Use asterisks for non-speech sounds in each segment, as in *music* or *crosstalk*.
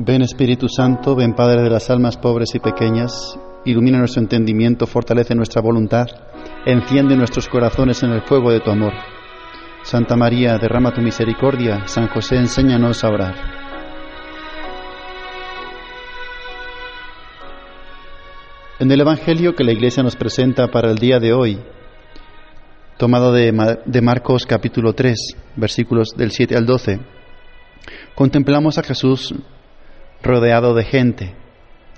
Ven Espíritu Santo, ven Padre de las almas pobres y pequeñas, ilumina nuestro entendimiento, fortalece nuestra voluntad, enciende nuestros corazones en el fuego de tu amor. Santa María, derrama tu misericordia, San José, enséñanos a orar. En el Evangelio que la Iglesia nos presenta para el día de hoy, tomado de, Marcos capítulo 3, versículos del 7 al 12, contemplamos a Jesús rodeado de gente.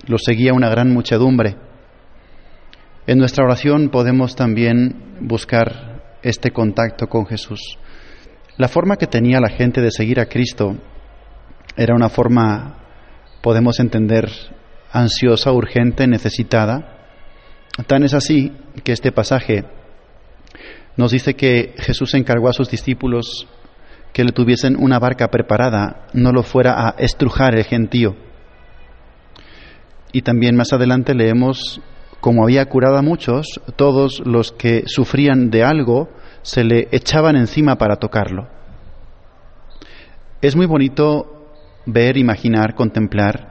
Lo seguía una gran muchedumbre. En nuestra oración podemos también buscar este contacto con Jesús. La forma que tenía la gente de seguir a Cristo era una forma, podemos entender, ansiosa, urgente, necesitada. Tan es así que este pasaje nos dice que Jesús encargó a sus discípulos que le tuviesen una barca preparada, no lo fuera a estrujar el gentío. Y también más adelante leemos, como había curado a muchos, todos los que sufrían de algo se le echaban encima para tocarlo. Es muy bonito ver, imaginar, contemplar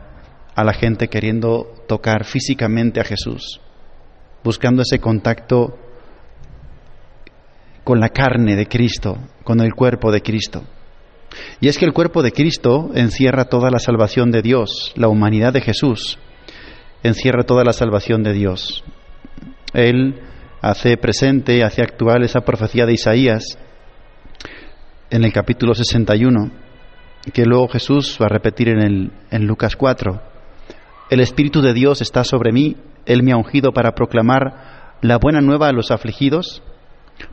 a la gente queriendo tocar físicamente a Jesús, buscando ese contacto con la carne de Cristo, con el cuerpo de Cristo. Y es que el cuerpo de Cristo encierra toda la salvación de Dios, la humanidad de Jesús, encierra toda la salvación de Dios. Él hace presente, hace actual esa profecía de Isaías en el capítulo 61, que luego Jesús va a repetir en, el, en Lucas 4. El Espíritu de Dios está sobre mí, Él me ha ungido para proclamar la buena nueva a los afligidos,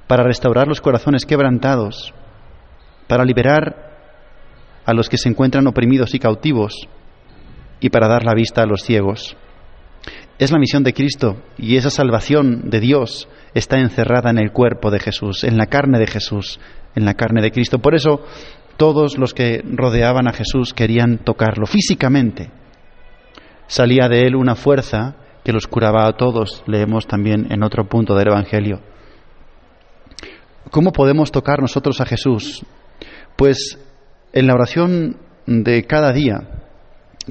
para restaurar los corazones quebrantados, para liberar a los que se encuentran oprimidos y cautivos y para dar la vista a los ciegos. Es la misión de Cristo y esa salvación de Dios está encerrada en el cuerpo de Jesús, en la carne de Jesús, en la carne de Cristo. Por eso todos los que rodeaban a Jesús querían tocarlo físicamente. Salía de él una fuerza que los curaba a todos, leemos también en otro punto del Evangelio. ¿Cómo podemos tocar nosotros a Jesús? Pues en la oración de cada día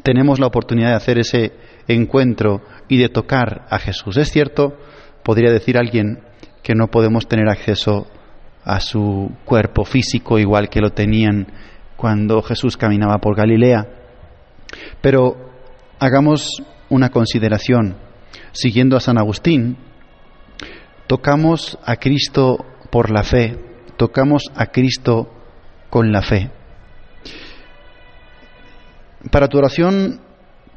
tenemos la oportunidad de hacer ese encuentro y de tocar a Jesús. Es cierto, podría decir alguien, que no podemos tener acceso a su cuerpo físico igual que lo tenían cuando Jesús caminaba por Galilea. Pero hagamos una consideración. Siguiendo a San Agustín, tocamos a Cristo por la fe, tocamos a Cristo con la fe. Para tu oración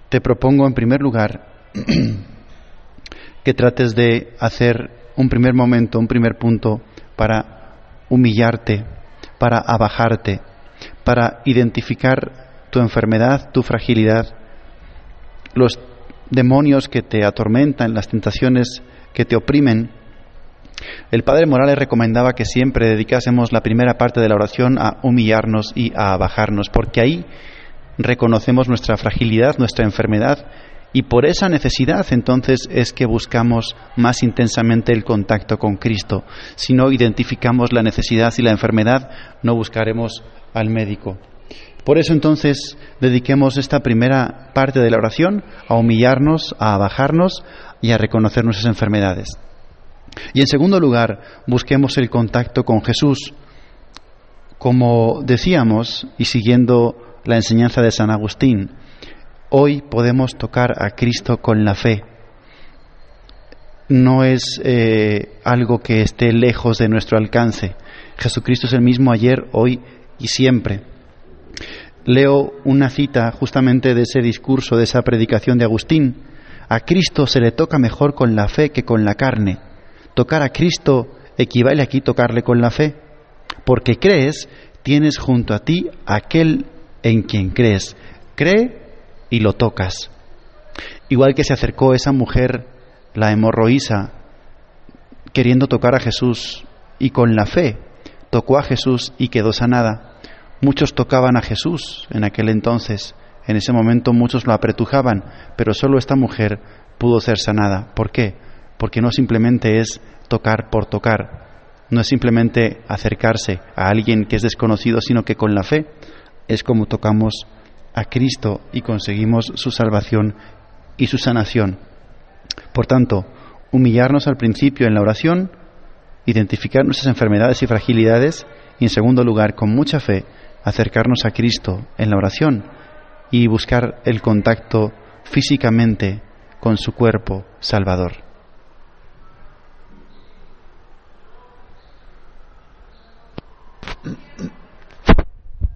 te propongo en primer lugar *clears throat* que trates de hacer un primer momento, un primer punto para humillarte, para abajarte, para identificar tu enfermedad, tu fragilidad, los demonios que te atormentan, las tentaciones que te oprimen el padre Morales recomendaba que siempre dedicásemos la primera parte de la oración a humillarnos y a bajarnos, porque ahí reconocemos nuestra fragilidad, nuestra enfermedad, y por esa necesidad entonces es que buscamos más intensamente el contacto con Cristo. Si no identificamos la necesidad y la enfermedad, no buscaremos al médico. Por eso entonces dediquemos esta primera parte de la oración a humillarnos, a bajarnos y a reconocer nuestras enfermedades. Y en segundo lugar, busquemos el contacto con Jesús. Como decíamos, y siguiendo la enseñanza de San Agustín, hoy podemos tocar a Cristo con la fe. No es eh, algo que esté lejos de nuestro alcance. Jesucristo es el mismo ayer, hoy y siempre. Leo una cita justamente de ese discurso, de esa predicación de Agustín. A Cristo se le toca mejor con la fe que con la carne. Tocar a Cristo equivale aquí tocarle con la fe, porque crees, tienes junto a ti aquel en quien crees. Cree y lo tocas. Igual que se acercó esa mujer, la hemorroísa, queriendo tocar a Jesús y con la fe tocó a Jesús y quedó sanada. Muchos tocaban a Jesús en aquel entonces. En ese momento muchos lo apretujaban, pero solo esta mujer pudo ser sanada. ¿Por qué? Porque no simplemente es tocar por tocar, no es simplemente acercarse a alguien que es desconocido, sino que con la fe es como tocamos a Cristo y conseguimos su salvación y su sanación. Por tanto, humillarnos al principio en la oración, identificar nuestras enfermedades y fragilidades y, en segundo lugar, con mucha fe, acercarnos a Cristo en la oración y buscar el contacto físicamente con su cuerpo salvador.